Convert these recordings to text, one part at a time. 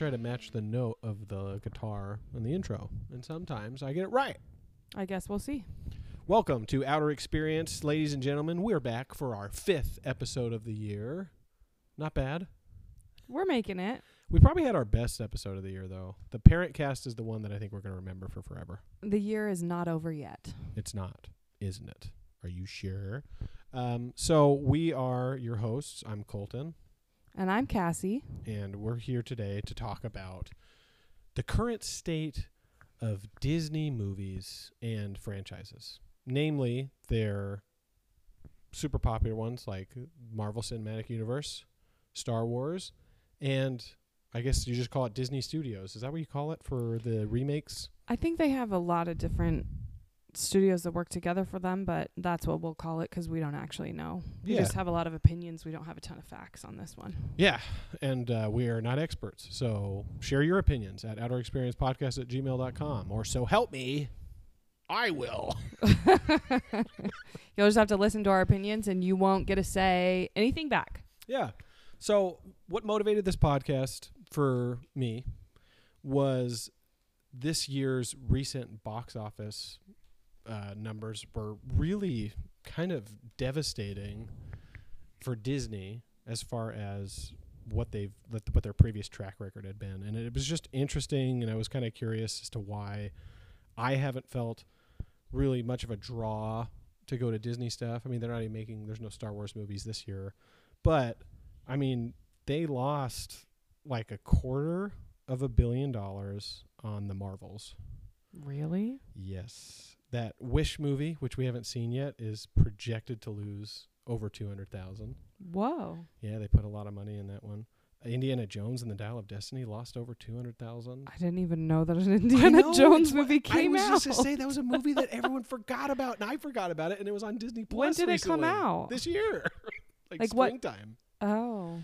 try to match the note of the guitar in the intro, and sometimes I get it right. I guess we'll see. Welcome to Outer Experience, ladies and gentlemen. We're back for our fifth episode of the year. Not bad. We're making it. We probably had our best episode of the year, though. The parent cast is the one that I think we're going to remember for forever. The year is not over yet. It's not, isn't it? Are you sure? Um, so we are your hosts. I'm Colton, And I'm Cassie. and we're here today to talk about the current state of Disney movies and franchises, namely their super popular ones like Marvel Cinematic Universe, Star Wars, and I guess you just call it Disney Studios. Is that what you call it for the remakes? I think they have a lot of different studios that work together for them, but that's what we'll call it 'cause we don't actually know. We Yeah. just have a lot of opinions. We don't have a ton of facts on this one. Yeah, and uh, we are not experts. So share your opinions at outerexperiencepodcast at gmail.com or so help me, I will. You'll just have to listen to our opinions and you won't get to say anything back. Yeah. So what motivated this podcast for me was this year's recent box office uh, numbers were really kind of devastating for Disney as far as what they've what their previous track record had been, and it was just interesting, and I was kind of curious as to why I haven't felt really much of a draw to go to Disney stuff. I mean, they're not even making there's no Star Wars movies this year, but I mean, they lost like a quarter of a billion dollars on the Marvels. Really? Yes. That Wish movie, which we haven't seen yet, is projected to lose over 200,000. Whoa. Yeah, they put a lot of money in that one. Indiana Jones and the Dial of Destiny lost over 200,000. I didn't even know that an Indiana know, Jones movie came out. I out. was just to say that was a movie that everyone forgot about, and I forgot about it, and it was on Disney Plus. When did it come out? This year, like, Like what- springtime. oh.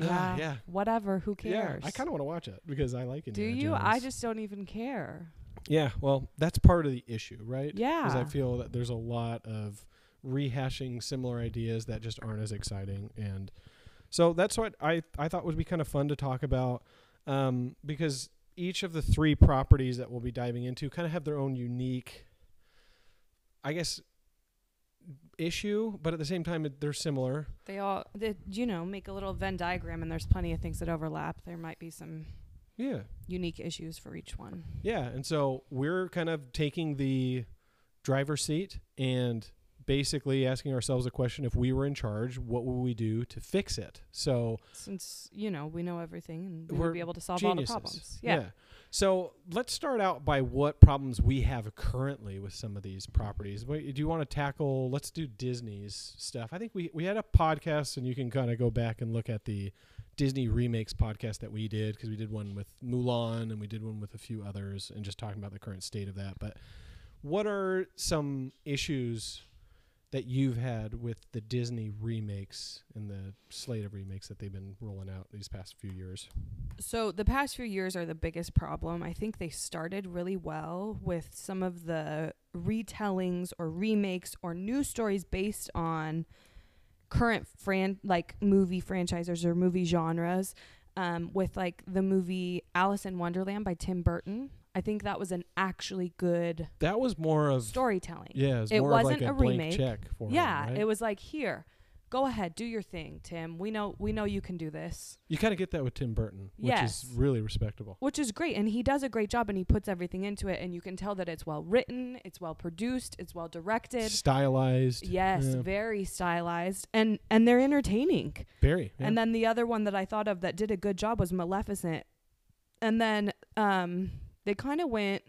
Ah, Yeah. yeah. Whatever. Who cares? Yeah, I kind of want to watch it because I like Indiana. Jones. Do you? Jones. I just don't even care. Yeah. Well, that's part of the issue, right? Yeah. Because I feel that there's a lot of rehashing similar ideas that just aren't as exciting, and so that's what I I thought would be kind of fun to talk about, um, because each of the three properties that we'll be diving into kind of have their own unique, I guess, issue, but at the same time it- they're similar. They all, they, you know, make a little Venn diagram, and there's plenty of things that overlap. There might be some Yeah. unique issues for each one. Yeah, and so we're kind of taking the driver's seat and basically asking ourselves a question if we were in charge, what would we do to fix it? So, Since you know we know everything, and we We're would be able to solve geniuses. all the problems. Yeah. So, let's start out by what problems we have currently with some of these properties. Wait, do you want to tackle let's do Disney's stuff. I think we we had a podcast and you can kind of go back and look at the Disney remakes podcast that we did because we did one with Mulan and we did one with a few others and just talking about the current state of that. But what are some issues that you've had with the Disney remakes and the slate of remakes that they've been rolling out these past few years? So the past few years are the biggest problem. I think they started really well with some of the retellings or remakes or new stories based on current fran like movie franchises or movie genres. Um, with like the movie Alice in Wonderland by Tim Burton. I think that was an actually good That was more of storytelling. yeah, it, was wasn't like a, a remake. check for Yeah, him, right? it was like here, go ahead, do your thing, Tim. We know we know you can do this. You kind of get that with Tim Burton, which Yes. is really respectable. which is great and he does a great job and he puts everything into it and you can tell that it's well written it's well produced it's well directed Stylized, yes yeah. very stylized and and they're entertaining very. Yeah. and then the other one that i thought of that did a good job was maleficent and then um they kind of went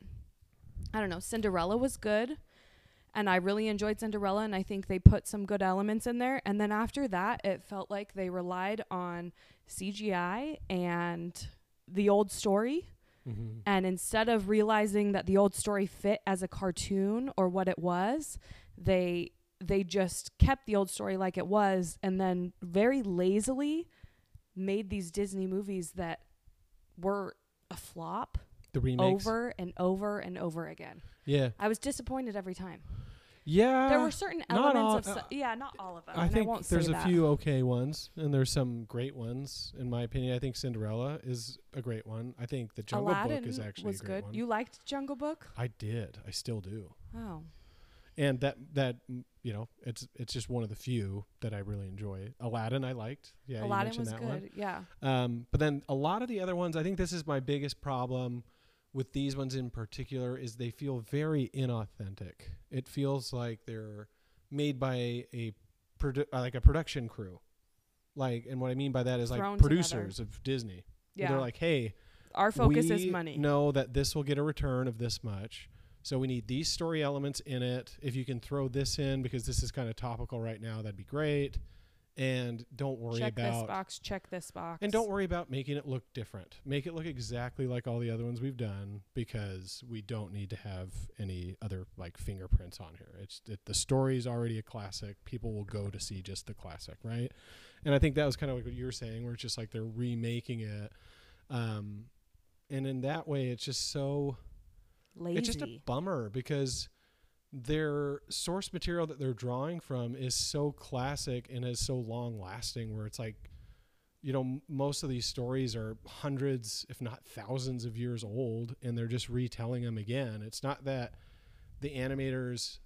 i don't know cinderella was good and i really enjoyed cinderella and i think they put some good elements in there. And then after that it felt like they relied on cgi and the old story. Mhm. and instead of realizing that the old story fit as a cartoon or what it was, they they just kept the old story like it was and then very lazily made these Disney movies that were a flop the remakes. over and over and over again. Yeah, I was disappointed every time. Yeah. there were certain elements of, so- yeah, not all of them. I think I there's a that. few okay ones, and there's some great ones, in my opinion. I think Cinderella is a great one. I think the Jungle Aladdin Book is actually was good. one. You liked Jungle Book? I did. I still do. Oh, And that that mm, you know, it's it's just one of the few that I really enjoy. Aladdin, I liked. Yeah, Aladdin was good. one. Yeah. Um, but then a lot of the other ones, I think this is my biggest problem with these ones in particular is they feel very inauthentic. It feels like they're made by a, a produ- uh, like a production crew. Like, and what I mean by that is like producers of Disney. Yeah. They're like, hey, Our focus we is money. know that this will get a return of this much. So we need these story elements in it. If you can throw this in because this is kind of topical right now, that'd be great. And don't worry about check about this box. Check this box. and don't worry about making it look different. Make it look exactly like all the other ones we've done because we don't need to have any other like fingerprints on here. It's it, the story's already a classic. People will go to see just the classic, right? And I think that was kind of like what you were saying, where it's just like they're remaking it. Um, and in that way, it's just so lazy. it's just a bummer because their source material that they're drawing from is so classic and is so long lasting where it's like you know most of these stories are hundreds if not thousands of years old and they're just retelling them again. It's not that the animators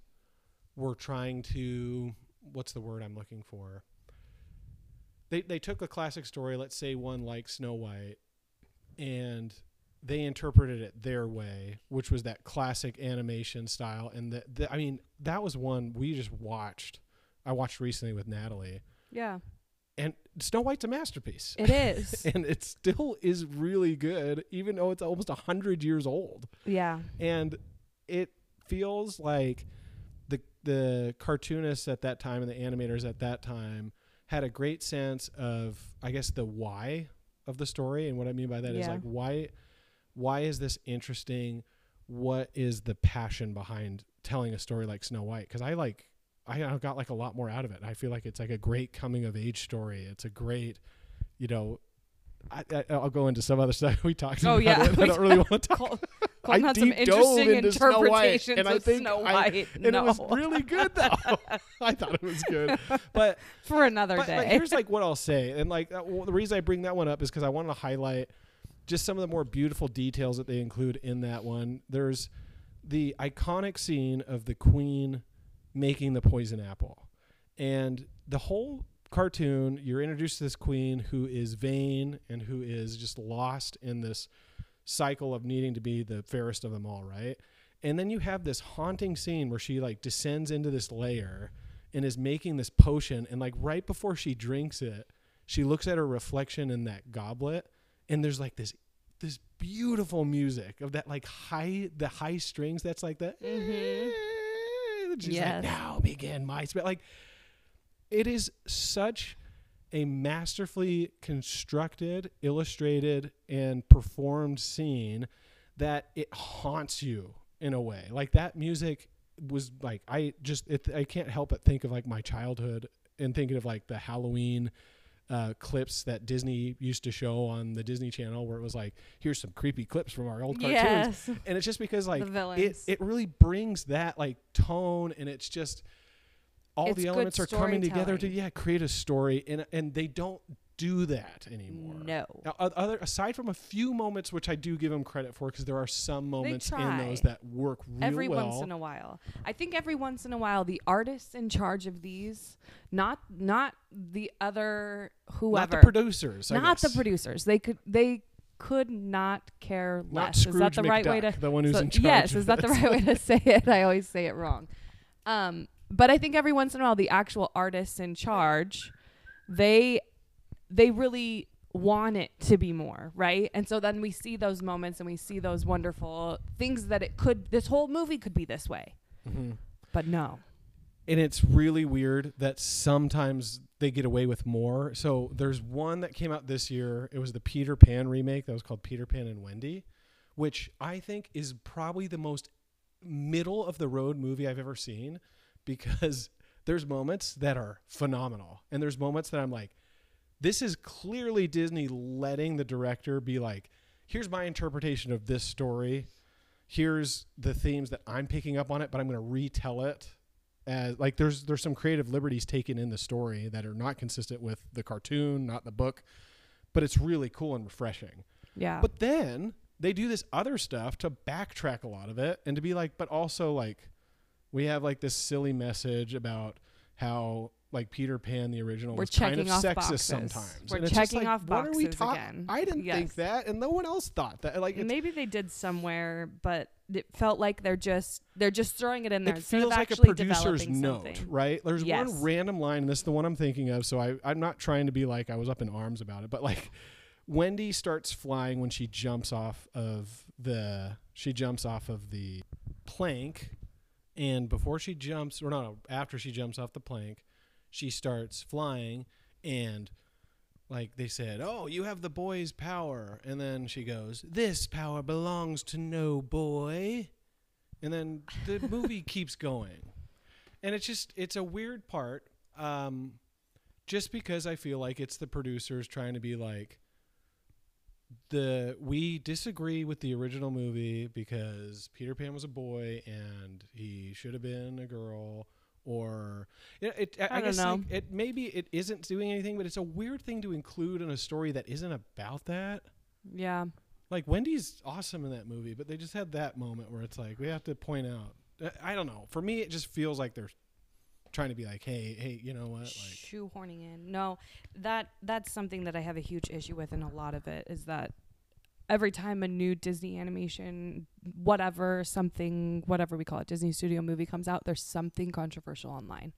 were trying to what's the word i'm looking for? They they took a classic story let's say one like snow white and they interpreted it their way, which was that classic animation style. And the, the I mean, that was one we just watched. I watched recently with Natalie, yeah, and Snow White's a masterpiece. it is. and it still is really good, even though it's almost a hundred years old. yeah. And it feels like the the cartoonists at that time and the animators at that time had a great sense of, I guess, the why of the story. And what I mean by that is Yeah. like why why is this interesting? What is the passion behind telling a story like Snow White? Because I like I I got like a lot more out of it. I feel like it's like a great coming of age story. It's a great, you know. I, I, I'll go into some other stuff we talked Oh, about. yeah. it. I don't really want to talk. Col- I Colton had some interesting White, interpretations I of think Snow I- White. and no. it was really good though. I thought it was good, but for another but, day. but here's like what I'll say, and like uh, well, the reason I bring that one up is because I wanted to highlight just some of the more beautiful details that they include in that one. There's the iconic scene of the queen making the poison apple, and the whole cartoon you're introduced to this queen who is vain and who is just lost in this cycle of needing to be the fairest of them all, right? And then you have this haunting scene where she like descends into this layer and is making this potion and like right before she drinks it, she looks at her reflection in that goblet and there's like this this beautiful music of that like high the high strings that's like the Mhm. she's Yes. like now begin my spell like it is such a masterfully constructed, illustrated, and performed scene that it haunts you in a way. Like that music was like I just it, I can't help but think of like my childhood and thinking of like the Halloween uh, clips that Disney used to show on the Disney Channel, where it was like, "Here's some creepy clips from our old cartoons," yes. and it's just because like it it really brings that like tone and it's just all It's the elements are coming together to yeah create a story and and they don't do that anymore no. now, other aside from a few moments which I do give them credit for because there are some moments in those that work real every well once in a while. I think every once in a while the artists in charge of these, not not the other whoever, not the producers not the producers. They could they could not care less. Scrooge is that the right way to the one who's so- in charge yes, is that the right way to say it? I always say it wrong. Um, but I think every once in a while, the actual artists in charge, they they really want it to be more, right? And so then we see those moments and we see those wonderful things that it could. This whole movie could be this way, Mhm. but no. and it's really weird that sometimes they get away with more. So there's one that came out this year. It was the Peter Pan remake that was called Peter Pan and Wendy, which I think is probably the most middle of the road movie I've ever seen because there's moments that are phenomenal and there's moments that I'm like this is clearly Disney letting the director be like here's my interpretation of this story. Here's the themes that I'm picking up on it, but I'm going to retell it as like there's there's some creative liberties taken in the story that are not consistent with the cartoon, not the book, but it's really cool and refreshing. Yeah. But then they do this other stuff to backtrack a lot of it and to be like, but also like we have like this silly message about how like Peter Pan the original We're was kind of sexist boxes. sometimes. We're And it's checking like, off what are we boxes again. I didn't think that, and no one else thought that. Like Maybe they did somewhere, but it felt like they're just they're just throwing it in there it feels like a producer's note, right? There's Yes. one random line, and this is the one I'm thinking of. So I, I'm not trying to be like I was up in arms about it, but like Wendy starts flying when she jumps off of the she jumps off of the plank, and before she jumps, or no, after she jumps off the plank, she starts flying, and like they said, oh, you have the boy's power, and then she goes, this power belongs to no boy, and then the movie keeps going, and it's just it's a weird part, um, just because I feel like it's the producers trying to be like the we disagree with the original movie because Peter Pan was a boy and he should have been a girl or know, it I, I guess like, it maybe it isn't doing anything but it's a weird thing to include in a story that isn't about that Yeah. like Wendy's awesome in that movie but they just had that moment where it's like we have to point out I- I don't know for me it just feels like they're trying to be like hey hey you know what like shoehorning in. No, that that's something that I have a huge issue with in a lot of it is that every time a new Disney animation, whatever, something, whatever we call it, Disney studio movie comes out, there's something controversial online.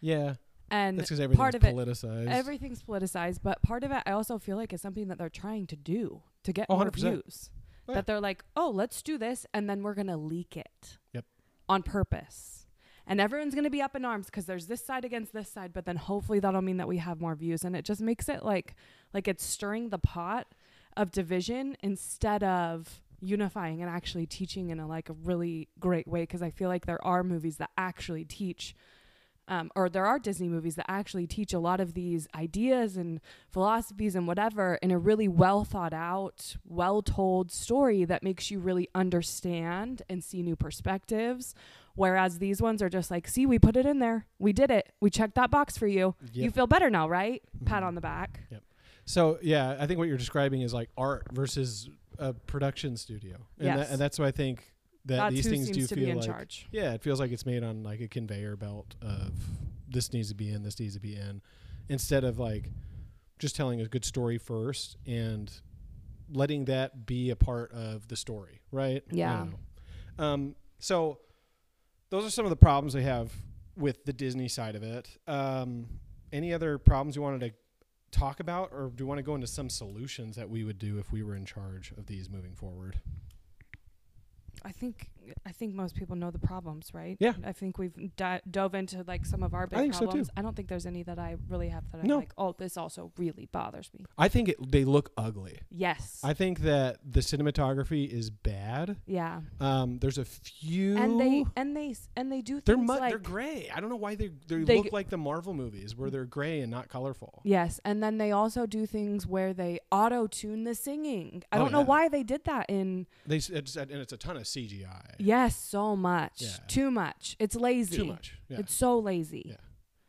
yeah And that's because everything's part of it- politicized everything's politicized, but part of it I also feel like is something that they're trying to do to get Oh, more 100%. views. Yeah. That they're like, "Oh, let's do this and then we're going to leak it." Yep. On purpose. And everyone's going to be up in arms because there's this side against this side, but then hopefully that'll mean that we have more views and it just makes it like like it's stirring the pot of division instead of unifying and actually teaching in a like a really great way because I feel like there are movies that actually teach um, or there are Disney movies that actually teach a lot of these ideas and philosophies and whatever in a really well thought out, well told story that makes you really understand and see new perspectives. Whereas these ones are just like, see, we put it in there. We did it. We checked that box for you. You feel better now, right? Pat Mhm. on the back. So yeah, I think what you're describing is like art versus a production studio, and, Yes. that, and that's why I think that these things do feel like charge. yeah, it feels like it's made on like a conveyor belt of this needs to be in, this needs to be in, instead of like just telling a good story first and letting that be a part of the story, right? Yeah. Um, so those are some of the problems I have with the Disney side of it. Um, any other problems you wanted to talk about, or do you want to go into some solutions that we would do if we were in charge of these moving forward? I think I think most people know the problems, right? Yeah. I think we've di- dove into like some of our big I think so, too. problems. I don't think there's any that I really have that I'm like, oh, this also really bothers me. I think it, they look ugly. Yes. I think that the cinematography is bad. yeah. Um, there's a few. And they and they and they do they're things mu- like they're gray. I don't know why they they They look g- like the Marvel movies where they're gray and not colorful. Yes, and then they also do things where they auto tune the singing. I Oh, don't know yeah. why they did that in They it's, and it's a ton of CGI. Yes, so much. Yeah. Too much. It's lazy. Too much. Yeah. It's so lazy. Yeah.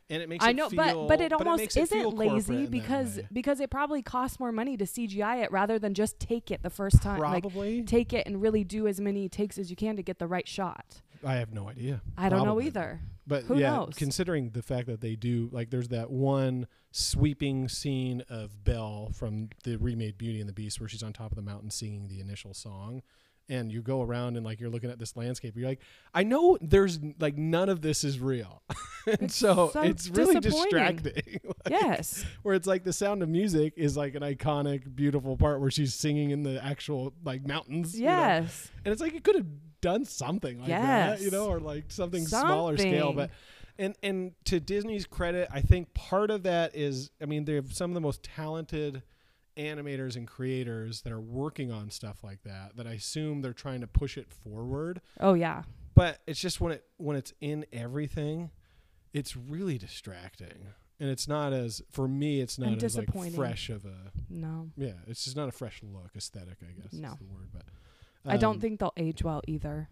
and it makes I it know, feel, but but it almost makes it isn't corporate lazy because because it probably costs more money to CGI it rather than just take it the first time. Like probably take it and really do as many takes as you can to get the right shot. I have no idea. I don't know either. But Who yeah, knows? considering the fact that they do like there's that one sweeping scene of Belle from the remade Beauty and the Beast where she's on top of the mountain singing the initial song. And you go around and like you're looking at this landscape, you're like, I know there's like none of this is real, and so, so it's really distracting. Like, yes. where it's like the sound of music is like an iconic, beautiful part where she's singing in the actual like mountains. you know? Yes. and it's like it could have done something like that, you know, or like something, smaller scale. But and and to Disney's credit, I think part of that is, I mean, they have some of the most talented animators and creators that are working on stuff like that. That I assume they're trying to push it forward. Oh yeah. But it's just when it when it's in everything, it's really distracting. And it's not as for me, it's not And as like fresh of a No. yeah. It's just not a fresh look, aesthetic. I guess No. is the word. But I don't um, think they'll age well either.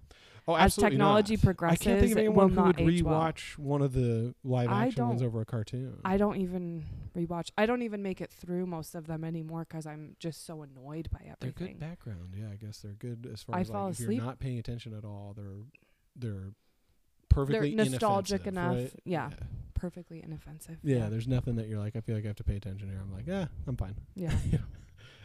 Oh, as technology not. progresses, I can't think of anyone who would age well. rewatch one of the live action ones over a cartoon. I don't even rewatch. I don't even make it through most of them anymore 'cause I'm just so annoyed by everything. they're good background. Yeah, I guess they're good as far I as fall like if you're not paying attention at all, they're they're perfectly They're nostalgic enough. right? Yeah. yeah. Perfectly inoffensive. Yeah, there's nothing that you're like. I feel like I have to pay attention here. I'm like, yeah, I'm fine. yeah.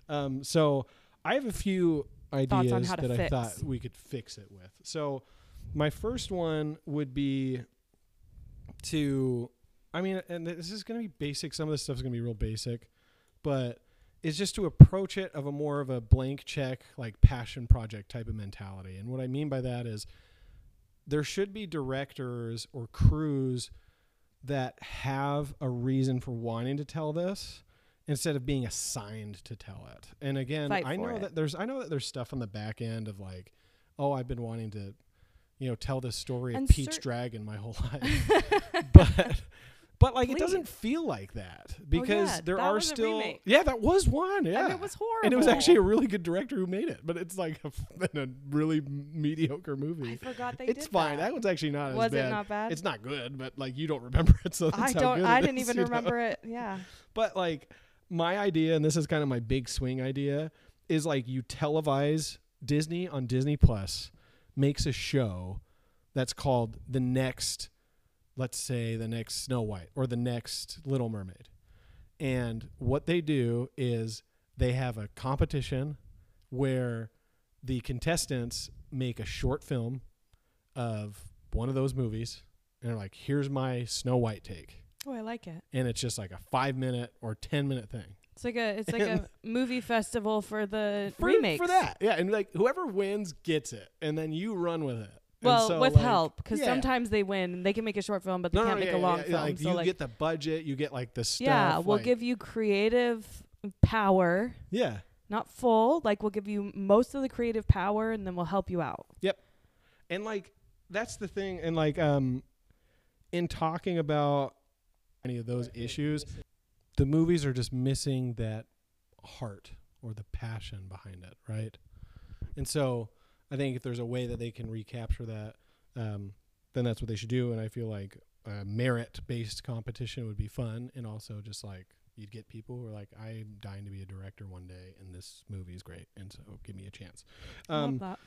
Um, so I have a few ideas on how to that I thought we could fix it with. So my first one would be to, I mean, and this is going to be basic. Some of this stuff is going to be real basic, but it's just to approach it of a more of a blank check, like passion project type of mentality. And what I mean by that is there should be directors or crews that have a reason for wanting to tell this instead of being assigned to tell it. And again, Fight I know it. that there's I know that there's stuff on the back end of like, oh, I've been wanting to, you know, tell this story And of Pete's cer- Dragon my whole life. but but like it doesn't feel like that oh, because yeah, there that are still. Yeah, that was one. Yeah. And it was horrible. And it was actually a really good director who made it, but it's like a, a really mediocre movie. I forgot they it's did fine. That. That one's actually not was as bad. it not bad? It's not good, but like you don't remember it, so that's I how don't. good I didn't is, even you know? remember it. Yeah. But like my idea, and this is kind of my big swing idea, is like you televise Disney on Disney Plus makes a show that's called the next, let's say the next Snow White or the next Little Mermaid, and what they do is they have a competition where the contestants make a short film of one of those movies and they're like here's my snow white take Oh, I like it. and it's just like a five minute or ten minute thing It's like a. It's like a movie festival for the for, remakes. for that. Yeah, and like whoever wins gets it, and then you run with it. Well, so, with like, help, because yeah. sometimes they win. They can make a short film, but they no, no, can't make yeah, a long yeah, film. Like so you like, get the budget, you get like the stuff. yeah, we'll give you creative power, Yeah, not full. Like we'll give you most of the creative power, and then we'll help you out. Yep. And like that's the thing, and like um, in talking about any of those issues, the movies are just missing that heart or the passion behind it, right? And so I think if there's a way that they can recapture that, um, then that's what they should do. And I feel like a merit based competition would be fun. And also just like you'd get people who are like, I'm dying to be a director one day and this movie is great. And so give me a chance. Um, Love that.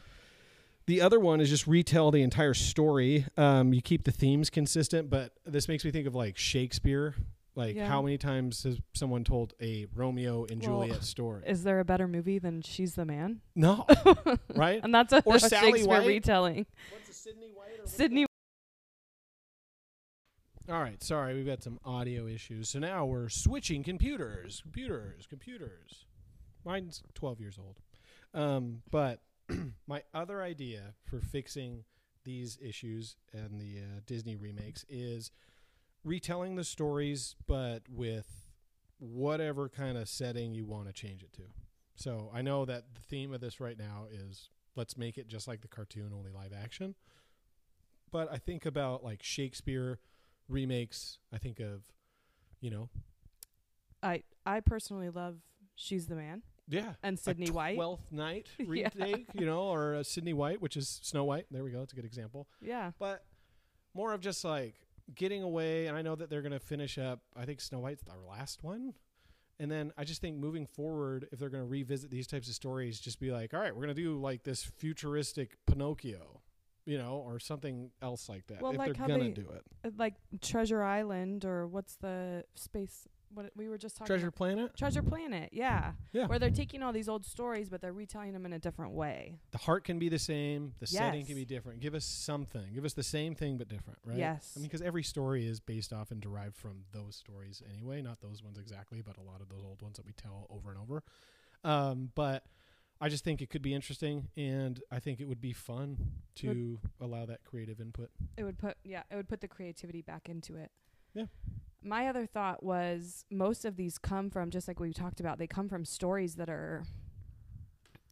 The other one is just retell the entire story. Um, you keep the themes consistent, but this makes me think of like Shakespeare. Like Yeah. how many times has someone told a Romeo and Well, Juliet story? Is there a better movie than She's the Man? No, right? And that's a, Or a Sally Shakespeare White? retelling. What's a Sydney White? Sydney. All right, sorry, we've got some audio issues. So now we're switching computers, computers, computers. Mine's 12 years old. Um, but my other idea for fixing these issues and the uh, Disney remakes is retelling the stories, but with whatever kind of setting you want to change it to. So I know that the theme of this right now is let's make it just like the cartoon, only live action. But I think about like Shakespeare remakes. I think of, you know, I I personally love She's the Man yeah, and Sydney White. Twelfth Night Yeah. you know, or uh, Sydney White, which is Snow White. There we go. It's a good example. Yeah. But more of just like getting away. And I know that they're going to finish up. I think Snow White's our last one. And then I just think moving forward, if they're going to revisit these types of stories, just be like, all right, we're going to do like this futuristic Pinocchio, you know, or something else like that. Well, if like they're going to do it. Like Treasure Island or what's the space? What we were just talking. Treasure about. Planet? Treasure Planet. Yeah. Yeah. Where they're taking all these old stories, but they're retelling them in a different way. The heart can be the same. The setting can be different. Give us something. Give us the same thing but different, right? Yes. I mean, because every story is based off and derived from those stories anyway. Not those ones exactly, but a lot of those old ones that we tell over and over. Um, but I just think it could be interesting, and I think it would be fun to allow that creative input. It would put yeah, it would put the creativity back into it. Yeah. My other thought was most of these come from just like we talked about, they come from stories that are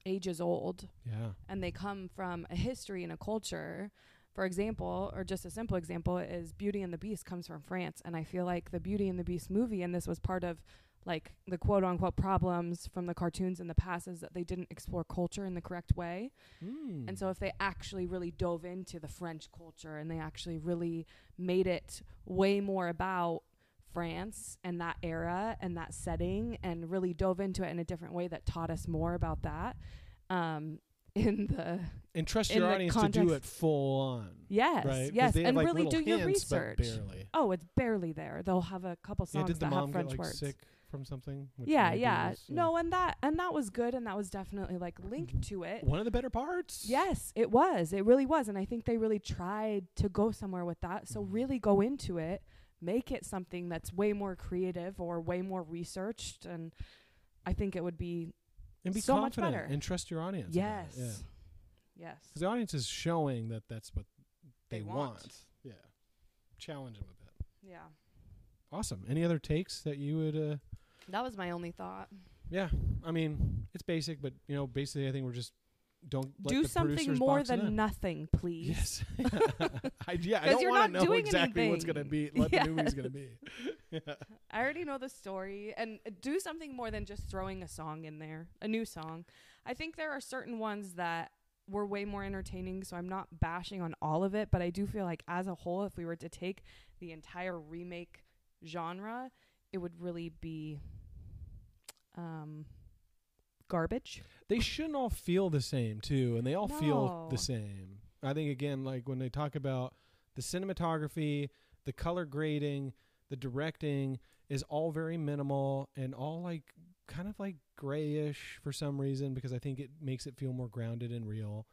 ages old Yeah. and they come from a history and a culture. For example, or just a simple example is Beauty and the Beast comes from France and I feel like the Beauty and the Beast movie and this was part of like the quote unquote problems from the cartoons in the past is that they didn't explore culture in the correct way. Mm. And so if they actually really dove into the French culture and they actually really made it way more about France and that era and that setting and really dove into it in a different way that taught us more about that. Um in the and trust your audience to do it full on. yes right? yes and like, really do your hints, but research oh it's barely there they'll have a couple Yeah, songs the that have french get like words sick from something? Which yeah yeah was, no and that and that was good and that was definitely like linked to it One of the better parts. yes it was it really was and i think they really tried to go somewhere with that so Mhm. really go into it make it something that's way more creative or way more researched and i think it would be and be so much confident better. and trust your audience. yes Yeah. yes Because the audience is showing that that's what they, They want. want. Yeah. Challenge them a bit. yeah Awesome. Any other takes that you would? uh that was my only thought Yeah. I mean, it's basic, but you know, basically, I think we're just don't let do something more than in. nothing please Yes. I, yeah, I don't want to know exactly what's going to be, what Yeah. the movie's going to be. yeah. I already know the story and uh, do something more than just throwing a song in there, a new song. I think there are certain ones that were way more entertaining, so I'm not bashing on all of it, but I do feel like as a whole if we were to take the entire remake genre, it would really be um garbage. They shouldn't all feel the same, too, and they all feel the same. I think, again, like when they talk about the cinematography, the color grading, the directing is all very minimal and all like kind of like grayish for some reason because I think it makes it feel more grounded and real.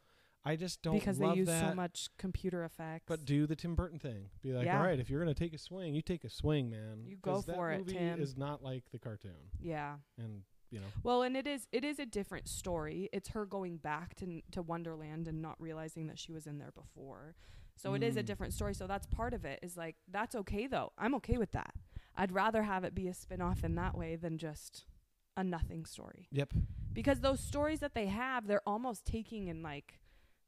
I just don't because they use that. so much computer effects. But do the Tim Burton thing. Be like, Yeah. all right, if you're gonna take a swing, you take a swing, man. You go 'Cause that for it, movie Tim. Is not like the cartoon, yeah. and you know, Well, and it is it is a different story. It's her going back to to Wonderland and not realizing that she was in there before. So it is a Mm. different story. So that's part of it. Is like that's okay though. I'm okay with that. I'd rather have it be a spin-off in that way than just a nothing story. yep, Because those stories that they have, they're almost taking and like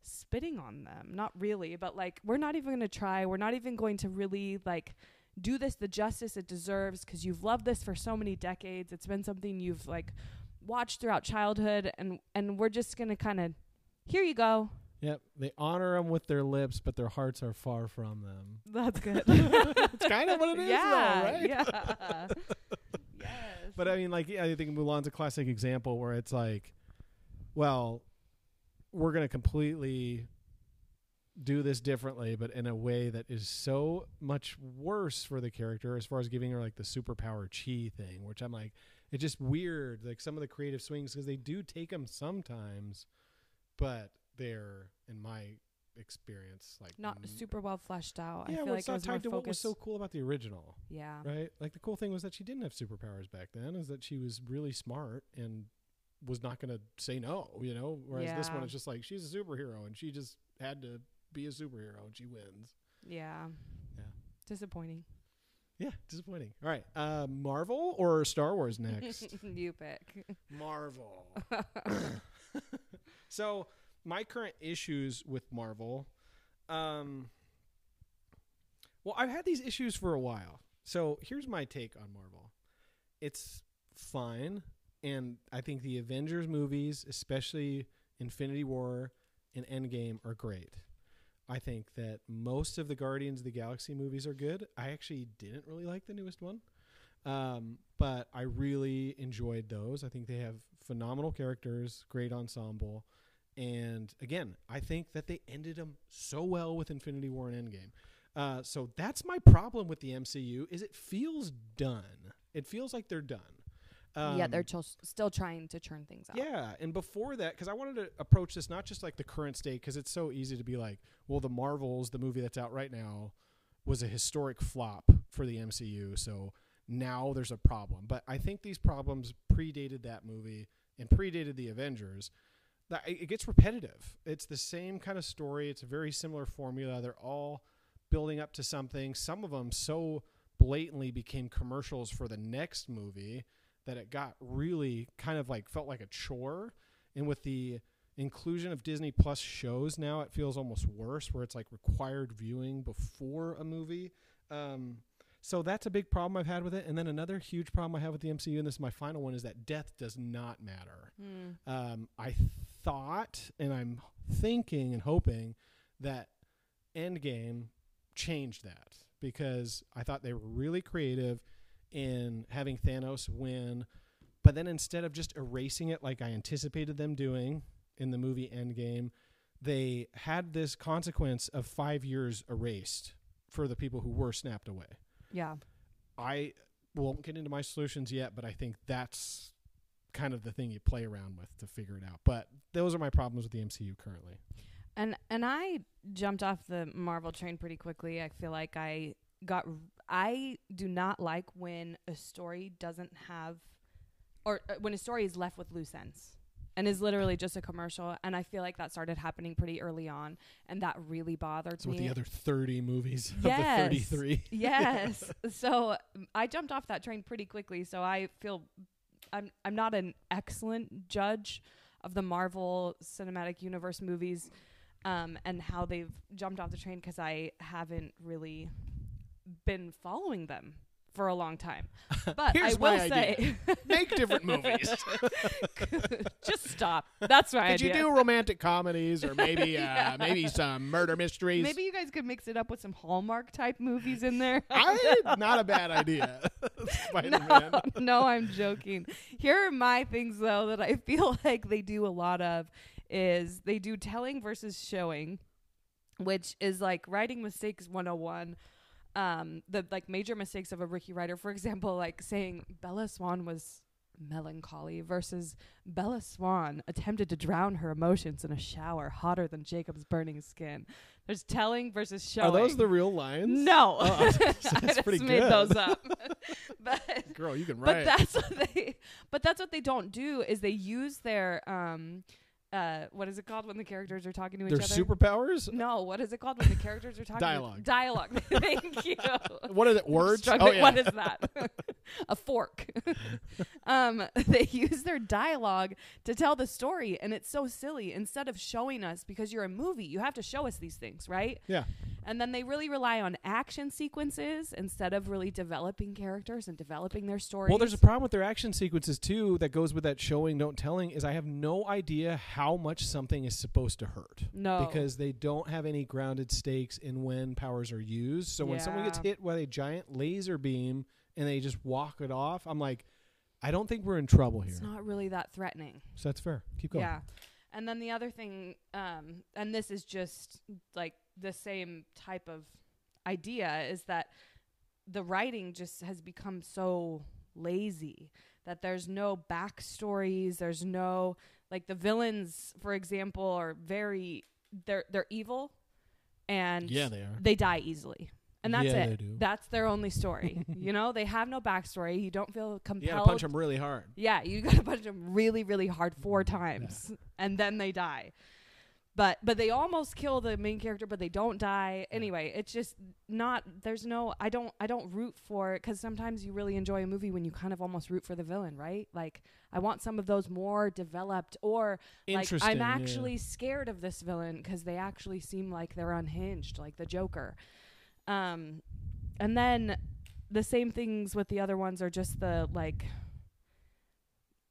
spitting on them. Not really, but like we're not even going to try. We're not even going to really like do this the justice it deserves because you've loved this for so many decades. It's been something you've like watched throughout childhood and and we're just going to kind of here you go. yep. They honor them with their lips, but their hearts are far from them. That's good. it's kind of what it is, yeah, though, right? Yeah. yes. But I mean, like, yeah, I think Mulan's a classic example where it's like, well, we're gonna completely do this differently, but in a way that is so much worse for the character as far as giving her like the superpower chi thing, which I'm like, it's just weird. Like some of the creative swings because they do take them sometimes, but they're in my experience like not n- super well fleshed out. Yeah, I feel well, like it's it not was tied to what was so cool about the original yeah. right? Like the cool thing was that she didn't have superpowers back then, is that she was really smart and was not going to say no, you know? Whereas this one is just like she's a superhero and she just had to be a superhero and she wins. Yeah. Yeah. Disappointing. Yeah, disappointing. All right, uh, Marvel or Star Wars next? you pick. Marvel. so my current issues with Marvel, um, well, I've had these issues for a while. So here's my take on Marvel. It's fine, and I think the Avengers movies, especially Infinity War and Endgame, are great. I think that most of the Guardians of the Galaxy movies are good. I actually didn't really like the newest one. Um, but I really enjoyed those. I think they have phenomenal characters, great ensemble, and again, I think that they ended them so well with Infinity War and Endgame. Uh, so that's my problem with the MCU is it feels done. It feels like they're done. Yeah, they're Um, chil- still trying to churn things out. yeah, and before that, because I wanted to approach this not just like the current state, because it's so easy to be like, well, the Marvels, the movie that's out right now, was a historic flop for the MCU, so now there's a problem. But I think these problems predated that movie and predated the Avengers. That it gets repetitive. It's the same kind of story. It's a very similar formula. They're all building up to something. Some of them so blatantly became commercials for the next movie that it got really kind of like felt like a chore. And with the inclusion of Disney Plus shows now, it feels almost worse, where it's like required viewing before a movie. Um, So that's a big problem I've had with it. And then another huge problem I have with the MCU, and this is my final one, is that death does not matter. Hmm. Um, I thought, and I'm thinking and hoping that Endgame changed that because I thought they were really creative in having Thanos win, but then instead of just erasing it like I anticipated them doing in the movie Endgame, they had this consequence of five years erased for the people who were snapped away. Yeah. I won't get into my solutions yet, but I think that's kind of the thing you play around with to figure it out. But those are my problems with the MCU currently. And and I jumped off the Marvel train pretty quickly. I feel like I got I do not like when a story doesn't have or uh, when a story is left with loose ends and is literally just a commercial and I feel like that started happening pretty early on and that really bothered So me. with the other 30 movies Yes. of the 33. yes. So um, I jumped off that train pretty quickly. So I feel I'm I'm not an excellent judge of the Marvel Cinematic Universe movies um, and how they've jumped off the train because I haven't really been following them for a long time. But I will say. Make different movies. just stop. That's my Could you do romantic comedies or maybe uh, Yeah. maybe some murder mysteries? Maybe you guys could mix it up with some Hallmark type movies in there. I not a bad idea. No, no, I'm joking. Here are my things though that I feel like they do a lot of is they do telling versus showing, which is like writing mistakes 101. Um, the like major mistakes of a rookie writer, for example, like saying Bella Swan was melancholy versus Bella Swan attempted to drown her emotions in a shower hotter than Jacob's burning skin. There's telling versus showing. Are those the real lines? no, Oh, I was gonna I that's just pretty made good. those up. but Girl, you can write. but that's what they but that's what they don't do is they use their um uh what is it called when the characters are talking to Their each other superpowers? no what is it called when the characters are talking Dialogue. dialogue thank you What are the words? Oh, yeah. what is that a fork um they use their dialogue to tell the story and it's so silly instead of showing us because you're a movie you have to show us these things right yeah. And then they really rely on action sequences instead of really developing characters and developing their stories Well, there's a problem with their action sequences too that goes with that showing, don't telling. Is I have no idea how much something is supposed to hurt no because they don't have any grounded stakes in when powers are used. So when someone gets hit with a giant laser beam and they just walk it off, I'm like, I don't think we're in trouble here. It's not really that threatening. so that's fair. Keep going. Yeah. And then the other thing, um, and this is just like the same type of idea, is that the writing just has become so lazy that there's no backstories. There's no like the villains, for example, are very they're they're evil, and Yeah, they are. they die easily. And that's Yeah, it. That's their only story. you know, they have no backstory. You don't feel You compelled. gotta punch them really hard. Yeah, you gotta punch them really, really hard four times, and then they die. But but they almost kill the main character, but they don't die. Anyway, it's just not. There's no. I don't. I don't root for it because sometimes you really enjoy a movie when you kind of almost root for the villain, right? Like I want some of those more developed, or like. I'm yeah. actually scared of this villain because they actually seem like they're unhinged, like the Joker. Um, and then the same things with the other ones are just the like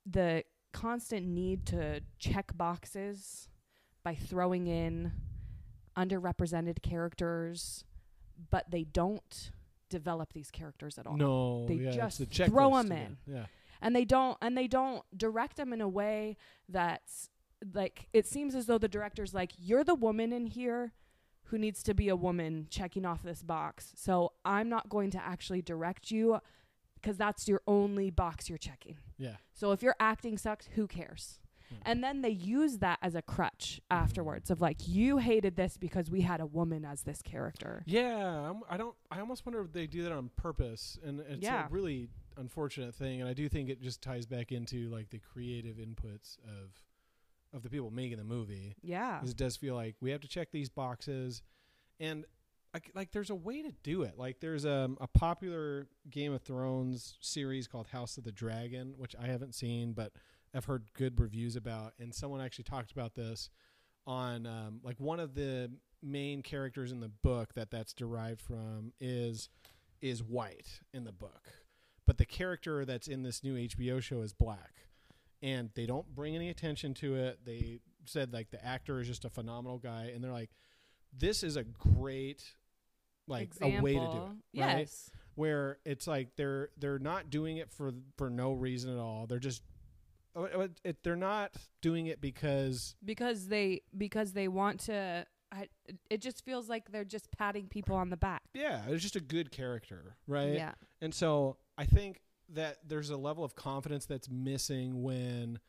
the constant need to check boxes by throwing in underrepresented characters, but they don't develop these characters at all. No, They yeah, just a throw them in. Yeah. and they don't and they don't direct them in a way that's like it seems as though the director's like you're the woman in here who needs to be a woman checking off this box so i'm not going to actually direct you because that's your only box you're checking Yeah. so if your acting sucks who cares Hmm. and then they use that as a crutch afterwards of like you hated this because we had a woman as this character Yeah, I'm, I don't. I almost wonder if they do that on purpose, and it's Yeah. a really unfortunate thing. And I do think it just ties back into like the creative inputs of of the people making the movie. yeah It does feel like we have to check these boxes, and like, like there's a way to do it. Like there's um, a popular Game of Thrones series called House of the Dragon, which I haven't seen, but I've heard good reviews about. And someone actually talked about this on um, like one of the main characters in the book that that's derived from is is white in the book, but the character that's in this new HBO show is black, and they don't bring any attention to it. They said like the actor is just a phenomenal guy, and they're like, this is a great like a way to do it, Example. right? Yes. Where it's like they're they're not doing it for for no reason at all. They're just uh, uh, it, they're not doing it because because they because they want to I, it just feels like they're just patting people on the back yeah, it's just a good character, right? yeah And so I think that there's a level of confidence that's missing when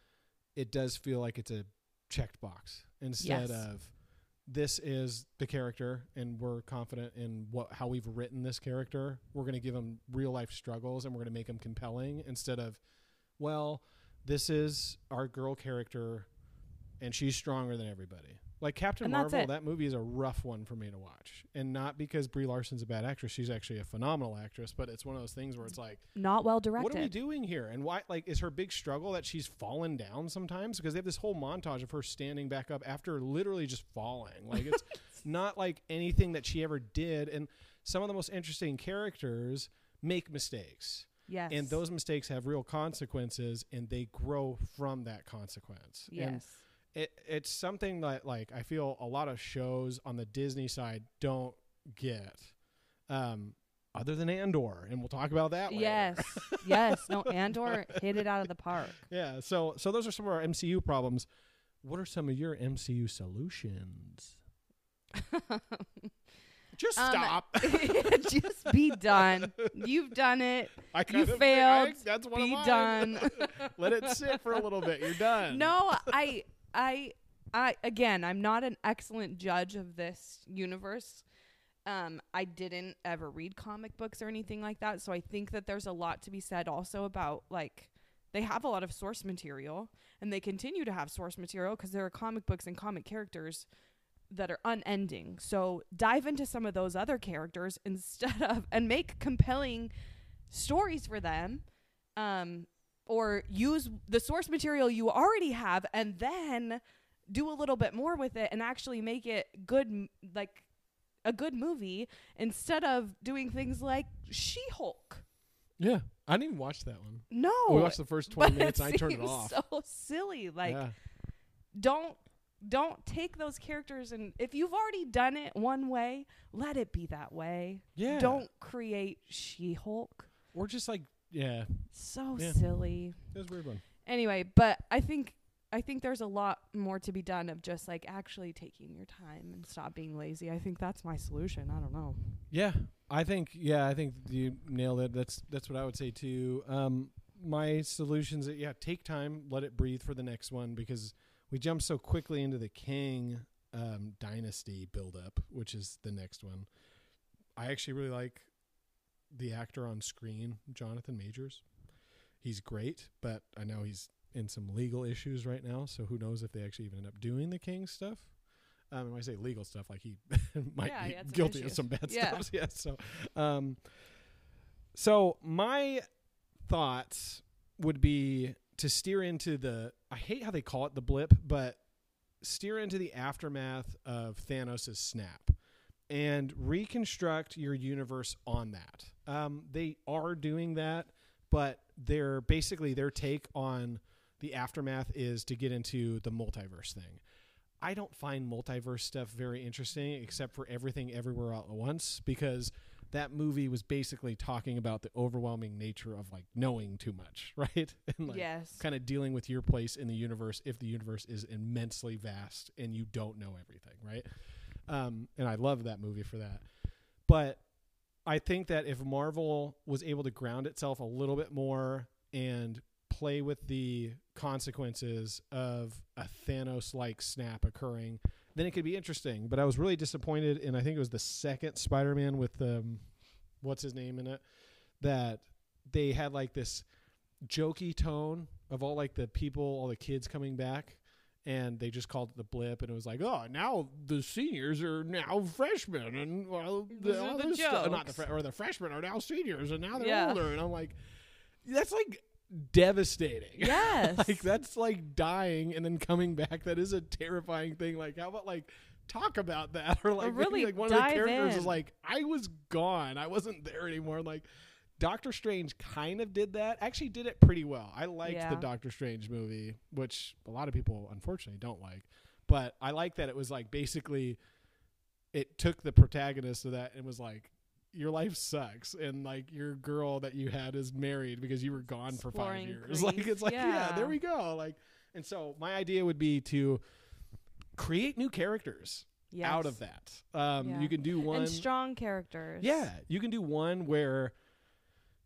it does feel like it's a checked box instead Yes. of this is the character and we're confident in what how we've written this character. We're going to give him real life struggles and we're going to make him compelling instead of well, this is our girl character and she's stronger than everybody. Like Captain And Marvel, that movie is a rough one for me to watch. And not because Brie Larson's a bad actress. She's actually a phenomenal actress, but it's one of those things where it's like, not well directed what are we doing here? And why like is her big struggle that she's fallen down sometimes? Because they have this whole montage of her standing back up after literally just falling. Like it's not like anything that she ever did. And some of the most interesting characters make mistakes. Yes And those mistakes have real consequences and they grow from that consequence. And yes it it's something that like I feel a lot of shows on the Disney side don't get. Um other than Andor, and we'll talk about that later. yes yes no andor hit it out of the park Yeah, so so those are some of our MCU problems. What are some of your MCU solutions? Just Um, stop. just be done you've done it I you failed. I- that's one be done Let it sit for a little bit. You're done. no i i i again i'm not an excellent judge of this universe um i didn't ever read comic books or anything like that so i think that there's a lot to be said also about like they have a lot of source material and they continue to have source material because there are comic books and comic characters that are unending so dive into some of those other characters instead of and make compelling stories for them um or use the source material you already have and then do a little bit more with it and actually make it good like a good movie instead of doing things like She-Hulk. Yeah, I didn't even watch that one. No. we watched the first twenty minutes. and I turned it off. So silly. Like yeah. don't don't take those characters and if you've already done it one way, let it be that way. Yeah. Don't create She-Hulk. or just like yeah, So Yeah. silly. was a weird one. anyway, but I think I think there's a lot more to be done of just like actually taking your time and stop being lazy. I think that's my solution. I don't know. Yeah, I think yeah, I think you nailed it. That's that's what I would say too. Um, my solutions, are, yeah, take time, let it breathe for the next one because we jump so quickly into the Kang um, dynasty buildup, which is the next one. I actually really like the actor on screen, Jonathan Majors. He's great, but I know he's in some legal issues right now, so who knows if they actually even end up doing the Kang stuff. Um, when I say legal stuff, like he might Yeah, be guilty of some bad Yeah. stuff. Yeah. So, um, so my thoughts would be to steer into the. I hate how they call it the blip, but steer into the aftermath of Thanos' snap and reconstruct your universe on that. Um, they are doing that, but they're basically their take on the aftermath is to get into the multiverse thing. I don't find multiverse stuff very interesting, except for everything everywhere all at once, because that movie was basically talking about the overwhelming nature of like knowing too much, right? and like yes. kind of dealing with your place in the universe if the universe is immensely vast and you don't know everything, right? Um, and I love that movie for that. But I think that if Marvel was able to ground itself a little bit more and play with the consequences of a Thanos like snap occurring, then it could be interesting. But I was really disappointed in I think it was the second Spider Man with um what's his name in it, that they had like this jokey tone of all like the people, all the kids coming back. And they just called it the blip, and it was like, oh, now the seniors are now freshmen, and well, the, all the this stuff- not the fre- or the freshmen are now seniors, and now they're Yeah. older, and I'm like, that's like devastating. Yes. like that's like dying and then coming back. That is a terrifying thing. Like, how about like talk about that or like maybe, really like one of the characters in. is like I was gone. I wasn't there anymore. Like Doctor Strange kind of did that. Actually did it pretty well. I liked the Doctor Strange movie, which a lot of people unfortunately don't like. But I like that it was like basically it took the protagonist of that and was like your life sucks and like your girl that you had is married because you were gone for five years like it's like yeah. Yeah. there we go like and so my idea would be to create new characters out of that um Yeah. you can do one and strong characters. yeah, you can do one where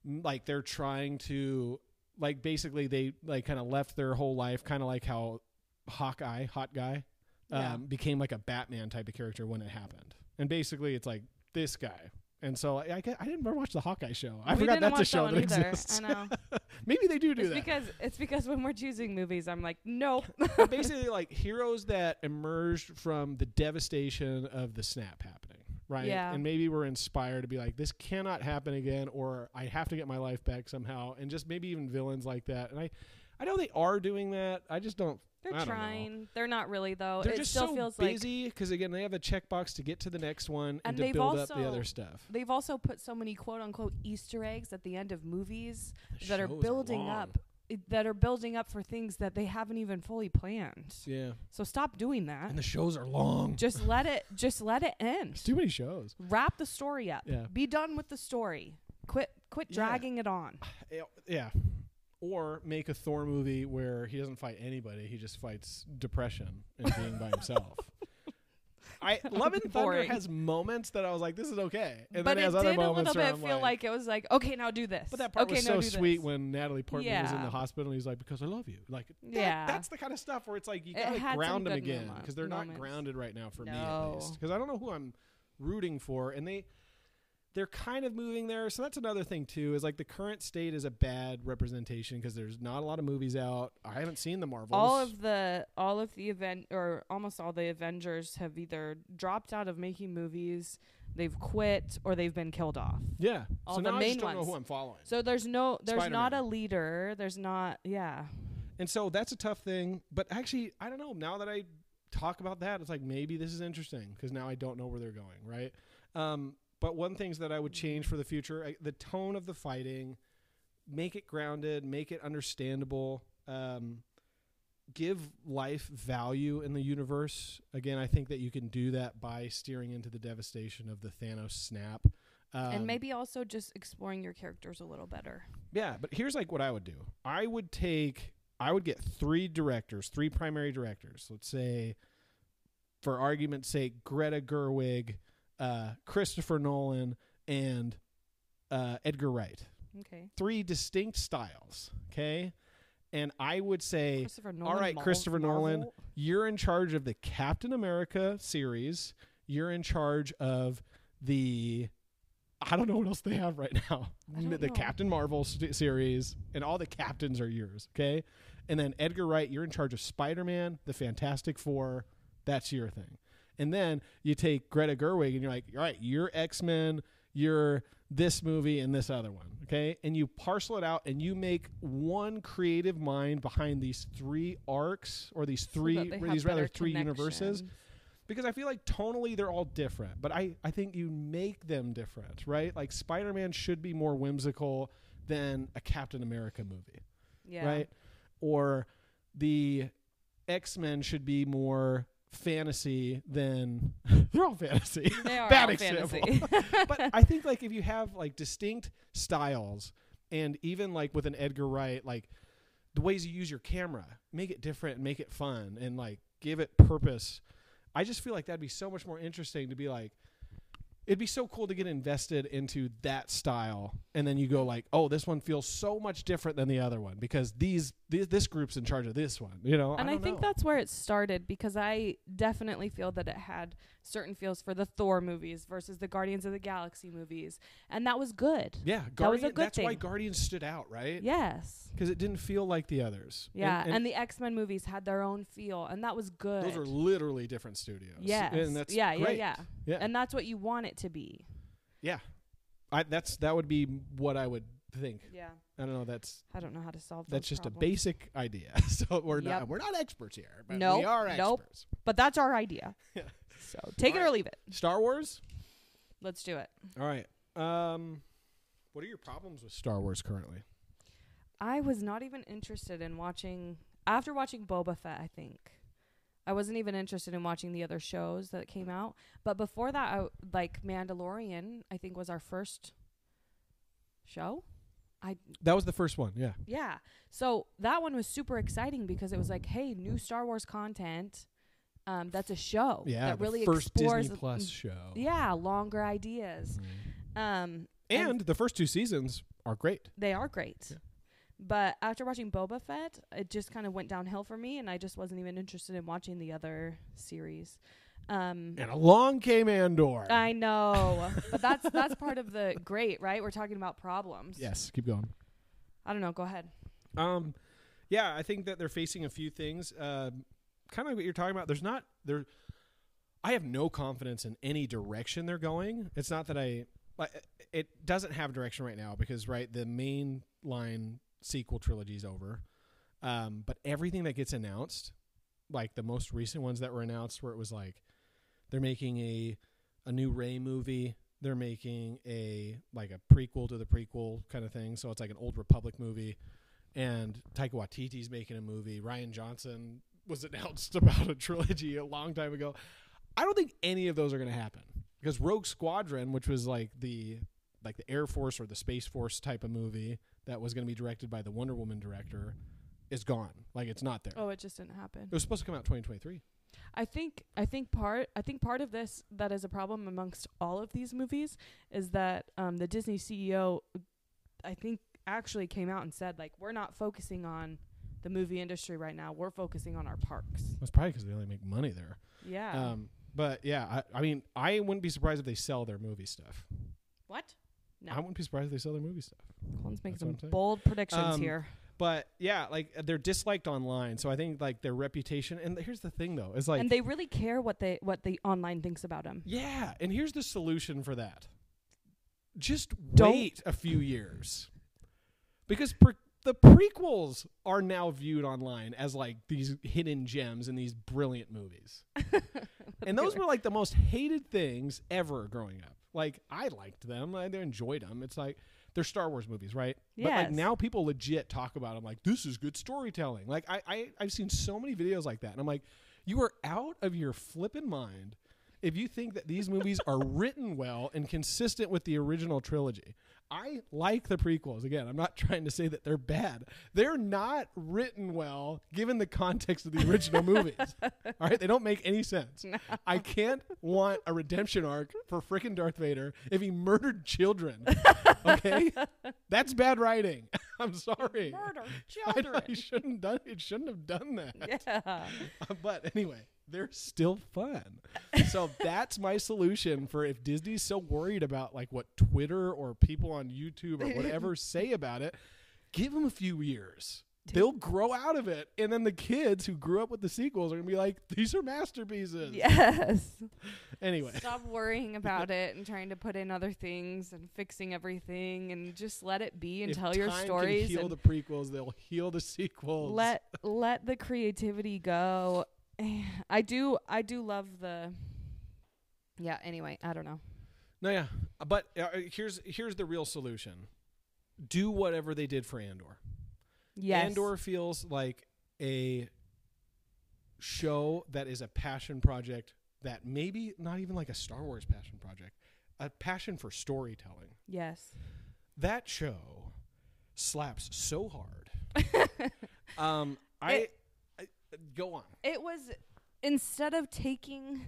mm, like they're trying to like basically they like kind of left their whole life kind of like how Hawkeye, hot guy, um, Yeah. became like a Batman type of character when it happened. And basically it's like this guy. And so I, I, I didn't ever watch the Hawkeye show. I we forgot that's a show that exists. I know. Maybe they do do it's that. because it's because when we're choosing movies, I'm like, nope. Basically like heroes that emerged from the devastation of the snap happening right Yeah. and maybe we're inspired to be like this cannot happen again or i have to get my life back somehow and just maybe even villains like that and i i know they are doing that i just don't They're don't know. trying. They're not really though. they're it just still so feels busy because again they have a checkbox to get to the next one and, And to build up the other stuff they've also put so many quote unquote Easter eggs at the end of movies The that are building long. up that are building up for things that they haven't even fully planned. yeah So stop doing that. and the shows are long just let it just let it end. it's too many shows Wrap the story up. Yeah. Be done with the story. Quit quit Yeah. dragging it on. Yeah or make a thor movie where he doesn't fight anybody he just fights depression and being by himself I Love and Thunder Boring. has moments that I was like, this is okay, and but then it it has other did a moments little where bit I'm feel like, it was like, okay, now do this. But that part okay, was so sweet this. when Natalie Portman was in the hospital. and He's like, "Because I love you." Like, that- Yeah. that's the kind of stuff where it's like you It gotta ground them again because they're not grounded right now for me at least. Because I don't know who I'm rooting for, and they they're kind of moving there. So that's another thing too. Is like the current state is a bad representation because there's not a lot of movies out. I haven't seen the Marvels. all of the all of the event or almost all the Avengers have either dropped out of making movies, they've quit, or they've been killed off. yeah. all so the now I main just don't know ones. who I'm following. So there's no there's not a leader. There's not yeah. And so that's a tough thing. But actually, I don't know. Now that I talk about that, it's like maybe this is interesting because now I don't know where they're going, right? Um, but one things that I would change for the future, I, the tone of the fighting, make it grounded, make it understandable, um, give life value in the universe. Again, I think that you can do that by steering into the devastation of the Thanos snap. Um, and maybe also just exploring your characters a little better. yeah, but here's like what I would do. I would take I would get three directors, three primary directors. Let's say for argument's sake, Greta Gerwig, uh, Christopher Nolan, and uh, Edgar Wright. Okay. Three distinct styles. Okay. And I would say Christopher all right, Mar- Christopher Nolan, Marvel? you're in charge of the Captain America series. You're in charge of the I don't know what else they have right now. The know. Captain Marvel st- series and all the captains are yours, okay? And then Edgar Wright, you're in charge of Spider-Man, the Fantastic 4, that's your thing. And then you take Greta Gerwig and you're like, "All right, you're X-Men, you're this movie and this other one, okay? And you parcel it out and you make one creative mind behind these three arcs or these three they have these rather three universes because I feel like tonally they're all different, but I, I think you make them different, right? Like Spider Man should be more whimsical than a Captain America movie, Yeah. right? Or the X Men should be more fantasy than they're all fantasy. They are Bad all example. fantasy. but I think like if you have like distinct styles and even like with an Edgar Wright, like the ways you use your camera, make it different and make it fun and like give it purpose. I just feel like that'd be so much more interesting to be like it'd be so cool to get invested into that style and then you go like, "Oh, this one feels so much different than the other one because these this, this group's in charge of this one." You know? and I, don't think know. that's where it started because I definitely feel that it had certain feels for the Thor movies versus the Guardians of the Galaxy movies, and that was good. yeah, that was a Guardian, good that's why. Guardians stood out, right? Yes. Because it didn't feel like the others. Yeah, and and, the X Men movies had their own feel, and that was good. Those are literally different studios. yes, and that's yeah, great. yeah, yeah, yeah, and that's what you want it to be. yeah. I that's that would be what I would think. Yeah, I don't know. That's I don't know how to solve. That. That's just a basic idea. so we're not Yep. we're not experts here, but we Nope, are nope. experts. but that's our idea. Yeah. So take it or leave it. Star Wars. Let's do it. All right. Um, what are your problems with Star Wars currently? I was not even interested in watching after watching Boba Fett, I think. I wasn't even interested in watching the other shows that came out. But before that, I, like Mandalorian, I think was our first show. I That was the first one. Yeah. Yeah. So that one was super exciting because it was like, hey, new Star Wars content. Um, that's a show Yeah. that the really first explores Disney Plus show. yeah longer ideas. Mhm. Um, And the first two seasons are great. They are great. Yeah. But after watching Boba Fett, it just kind of went downhill for me, and I just wasn't even interested in watching the other series. Um, And along came Andor. I know, but that's that's part of the great, right? We're talking about problems. yes. Keep going. I don't know. Go ahead. Um, yeah, I think that they're facing a few things. Um, kind of like what you're talking about. There's not there. I have no confidence in any direction they're going. It's not that I. Like, it doesn't have direction right now because right the main line sequel trilogy is over. Um, but everything that gets announced, like the most recent ones that were announced, where it was like they're making a a new Rey movie. They're making a like a prequel to the prequel kind of thing. So it's like an old Republic movie and Taika Waititi's making a movie. Rian Johnson was announced about a trilogy a long time ago. I don't think any of those are going to happen because Rogue Squadron, which was like the like the Air Force or the Space Force type of movie that was going to be directed by the Wonder Woman director, is gone. Like it's not there. Oh, it just didn't happen. It was supposed to come out 2023. I think I think part I think part of this that is a problem amongst all of these movies is that um, the Disney CEO, I think, actually came out and said like we're not focusing on the movie industry right now. We're focusing on our parks. That's probably because they only make money there. Yeah. Um, but yeah, I, I mean, I wouldn't be surprised if they sell their movie stuff. what? No. I wouldn't be surprised if they sell their movie stuff. Colton's making That's some bold predictions Um, here. But yeah, like they're disliked online, so I think like their reputation. And here's the thing, though, is like and they really care what they what the online thinks about them. yeah, and here's the solution for that: just Don't- wait a few years, because pre- the prequels are now viewed online as like these hidden gems in these brilliant movies, and those were like the most hated things ever growing up. Like I liked them, I enjoyed them. It's like they're Star Wars movies, right? Yes. But like now people legit talk about them like this is good storytelling. Like I, I I've seen so many videos like that, and I'm like, you are out of your flippin' mind if you think that these movies are written well and consistent with the original trilogy. I like the prequels. Again, I'm not trying to say that they're bad. They're not written well given the context of the original movies. All right, they don't make any sense. I can't want a redemption arc for frickin' Darth Vader if he murdered children. Okay? That's bad writing. I'm sorry. Murder children. I shouldn't done it shouldn't have done that. yeah. but anyway, they're still fun. So that's my solution for if Disney's so worried about like what Twitter or people on YouTube or whatever say about it, give them a few years. They'll grow out of it, and then the kids who grew up with the sequels are gonna be like, "These are masterpieces." Yes. Anyway, Stop worrying about it and trying to put in other things and fixing everything and just let it be and if tell your stories Can heal the prequels. They'll heal the sequels. let let the creativity go. I do I do love the Yeah, anyway, I don't know. No, yeah, but uh, here's here's the real solution: do whatever they did for Andor. Yes. Andor feels like a show that is a passion project that maybe not even like a Star Wars passion project, a passion for storytelling. Yes. That show slaps so hard. um, I, It- I go on. It was instead of taking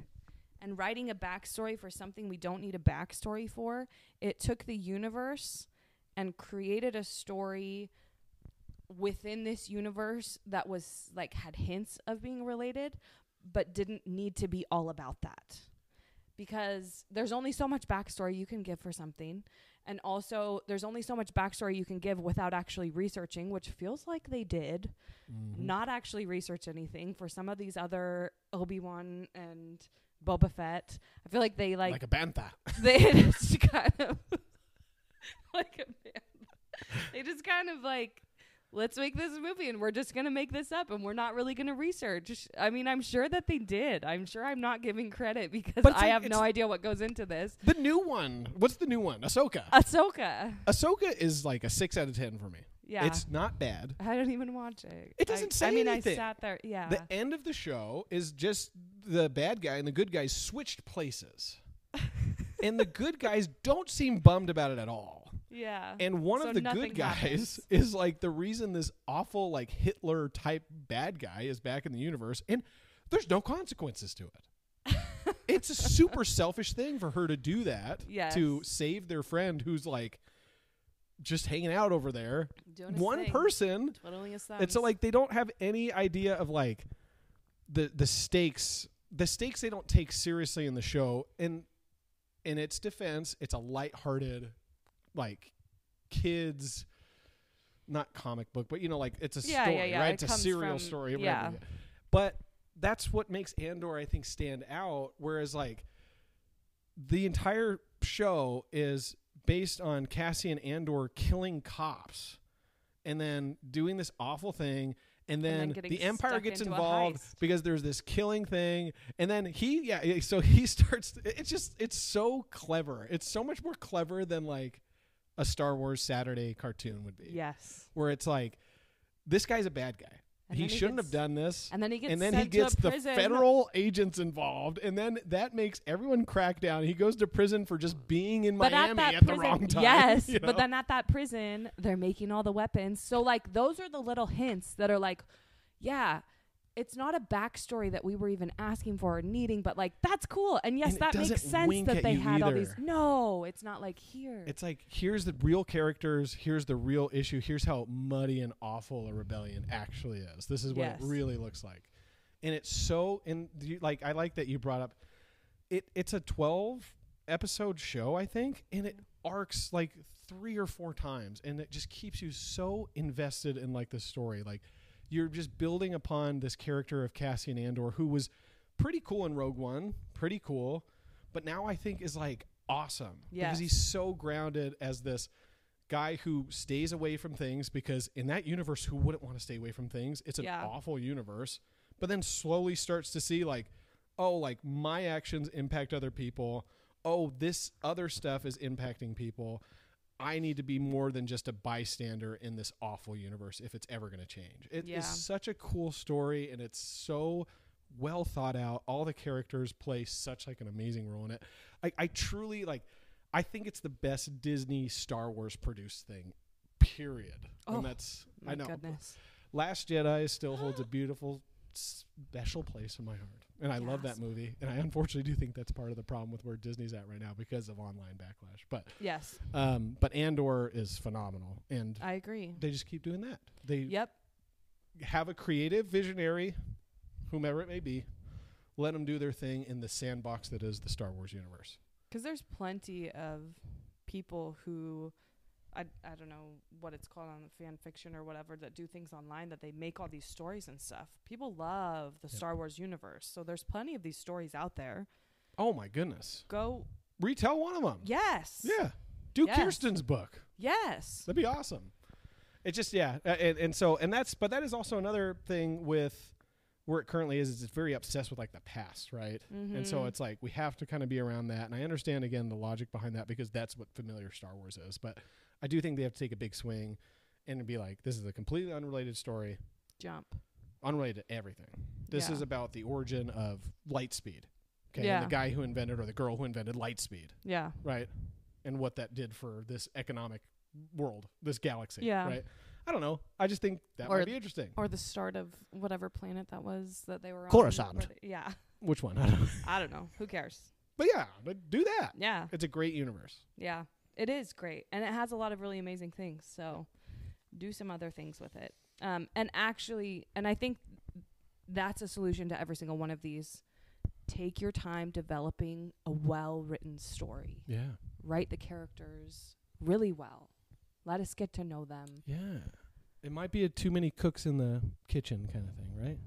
and writing a backstory for something we don't need a backstory for, it took the universe and created a story within this universe that was like had hints of being related, but didn't need to be all about that. Because there's only so much backstory you can give for something. And also, there's only so much backstory you can give without actually researching, which feels like they did Mm-hmm. not actually research anything for some of these other Obi Wan and Boba Fett. I feel like they like, like a bantha. they just kind of like a man. They just kind of like let's make this movie and we're just going to make this up and we're not really going to research. I mean, I'm sure that they did. I'm sure I'm not giving credit because I like- have no idea what goes into this. The new one. What's the new one? Ahsoka. Ahsoka. Ahsoka is like a six out of ten for me. Yeah. It's not bad. I don't even watch it. It doesn't I, say I mean, anything. I sat there. Yeah. The end of the show is just the bad guy and the good guys switched places. and the good guys don't seem bummed about it at all. Yeah. And one So of the good guys happens. is like the reason this awful like Hitler type bad guy is back in the universe and there's no consequences to it. it's a super selfish thing for her to do that Yes. to save their friend who's like just hanging out over there. One thing. person Twiddling his thumbs. and so like they don't have any idea of like the the stakes. The stakes they don't take seriously in the show. And in its defense, it's a lighthearted, like kids not comic book, but you know, like it's a Yeah, story, yeah, yeah. right? It It's a serial from- story. yeah. But that's what makes Andor, I think, stand out. Whereas like the entire show is based on Cassian Andor killing cops and then doing this awful thing and then then, the empire gets involved because there's this killing thing and then he yeah, so he starts it's just it's so clever it's so much more clever than like a star wars saturday cartoon would be Yes. where it's like this guy's a bad guy he he shouldn't gets- have done this And then he gets and then he gets the prison. federal agents involved, and then that makes everyone crack down. He goes to prison for just being in But Miami at at, prison, the wrong time. yes. you know? But then at that prison, they're making all the weapons. So like those are the little hints that are like, yeah, it's not a backstory that we were even asking for or needing, but like that's cool. And yes, And that makes sense that they had all these. No, it's not like here. it's like here's the real characters, here's the real issue, here's how muddy and awful a rebellion actually is. This is what Yes. it really looks like, and it's so. And you, like I like that you brought up, it. It's a twelve episode show, I think, and it arcs like three or four times, and it just keeps you so invested in like the story, like. You're just building upon this character of Cassian Andor, who was pretty cool in Rogue One, pretty cool, but now I think is like awesome. Yes. because he's so grounded as this guy who stays away from things because in that universe who wouldn't want to stay away from things? It's an Yeah. awful universe. But then slowly starts to see like oh like my actions impact other people. Oh this other stuff is impacting people i need to be more than just a bystander in this awful universe if it's ever going to change. It is Yeah. such a cool story and it's so well thought out. All the characters play such like an amazing role in it. I, I truly like i think it's the best disney star wars produced thing period. Oh, and that's My i know. goodness. last jedi still holds a beautiful special place in my heart. And i love that movie. And i unfortunately do think that's part of the problem with where disney's at right now because of online backlash. But Yes, um but andor is phenomenal. And I agree. they just keep doing that. They Yep. have a creative visionary, whomever it may be, let them do their thing in the sandbox that is the Star Wars universe. Because there's plenty of people who, I, I don't know what it's called on the fan fiction or whatever, that do things online that they make all these stories and stuff. People love the Yep. Star Wars universe. So there's plenty of these stories out there. Oh my goodness! Go, Retell one of them. yes. Yeah, do Yes. Kirsten's book. Yes. That'd be awesome. It just yeah, uh, and, and so and that's but that is also another thing with where it currently is. Is it's very obsessed with like the past, right? And so Mhm. it's like we have to kind of be around that. And I understand again the logic behind that because that's what familiar Star Wars is. But I do think they have to take a big swing and be like, this is a completely unrelated story. Jump. unrelated to everything. This Yeah. is about the origin of light speed. Okay. Yeah. And the guy who invented or the girl who invented light speed, Yeah. right? And what that did for this economic world, this galaxy. Yeah. Right. I don't know. I just think that Or might be interesting. Or the start of whatever planet that was that they were on. Coruscant. Yeah. Which one? I don't know. I don't know. Who cares? But yeah, but do that. Yeah. It's a great universe. Yeah. It is great. And it has a lot of really amazing things. So do some other things with it. Um, and actually, and I think that's a solution to every single one of these. Take your time developing a well written story. Yeah. Write the characters really well. Let us get to know them. Yeah. It might be a too many cooks in the kitchen kind of thing, right?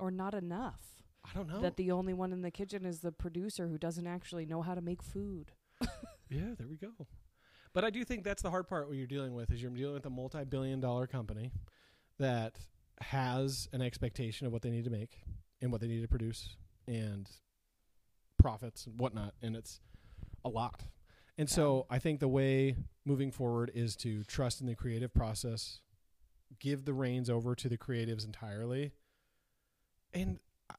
Or not enough. I don't know. That the only one in the kitchen is the producer who doesn't actually know how to make food. Yeah, there we go. But I do think that's the hard part. What you're dealing with is you're dealing with a multi-billion-dollar company that has an expectation of what they need to make and what they need to produce and profits and whatnot, and it's a lot. And so I think the way moving forward is to trust in the creative process, give the reins over to the creatives entirely, and uh,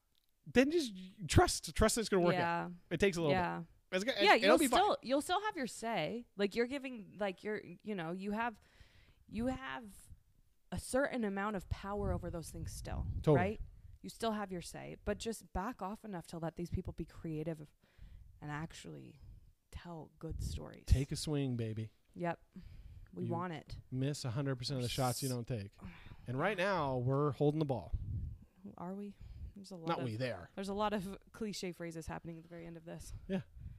then just trust. Trust that it's going to work out. yeah. It takes a little Yeah. bit. It's, yeah, you'll be fine. still you'll still have your say. Like you're giving like you're you know, you have you have a certain amount of power over those things still. Totally. Right? You still have your say, but just back off enough to let these people be creative and actually tell good stories. Take a swing, baby. Yep. We You- want it. Miss 100% of the shots you don't take. And right now, we're holding the ball. Are we? There's a lot Not of we, there. there's a lot of cliche phrases happening at the very end of this.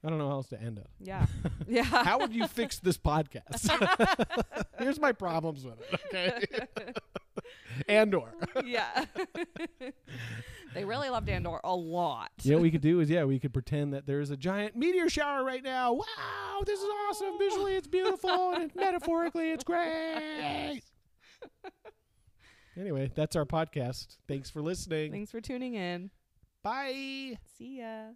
I don't know how else to end it. Yeah. yeah. How would you fix this podcast? Here's my problems with it, okay? Andor. yeah. they really loved Andor a lot. Know what we could do is, yeah, we could pretend that there's a giant meteor shower right now. Wow, this is awesome. Visually, it's beautiful. And metaphorically, it's great. Anyway, that's our podcast. Thanks for listening. Thanks for tuning in. Bye. See ya.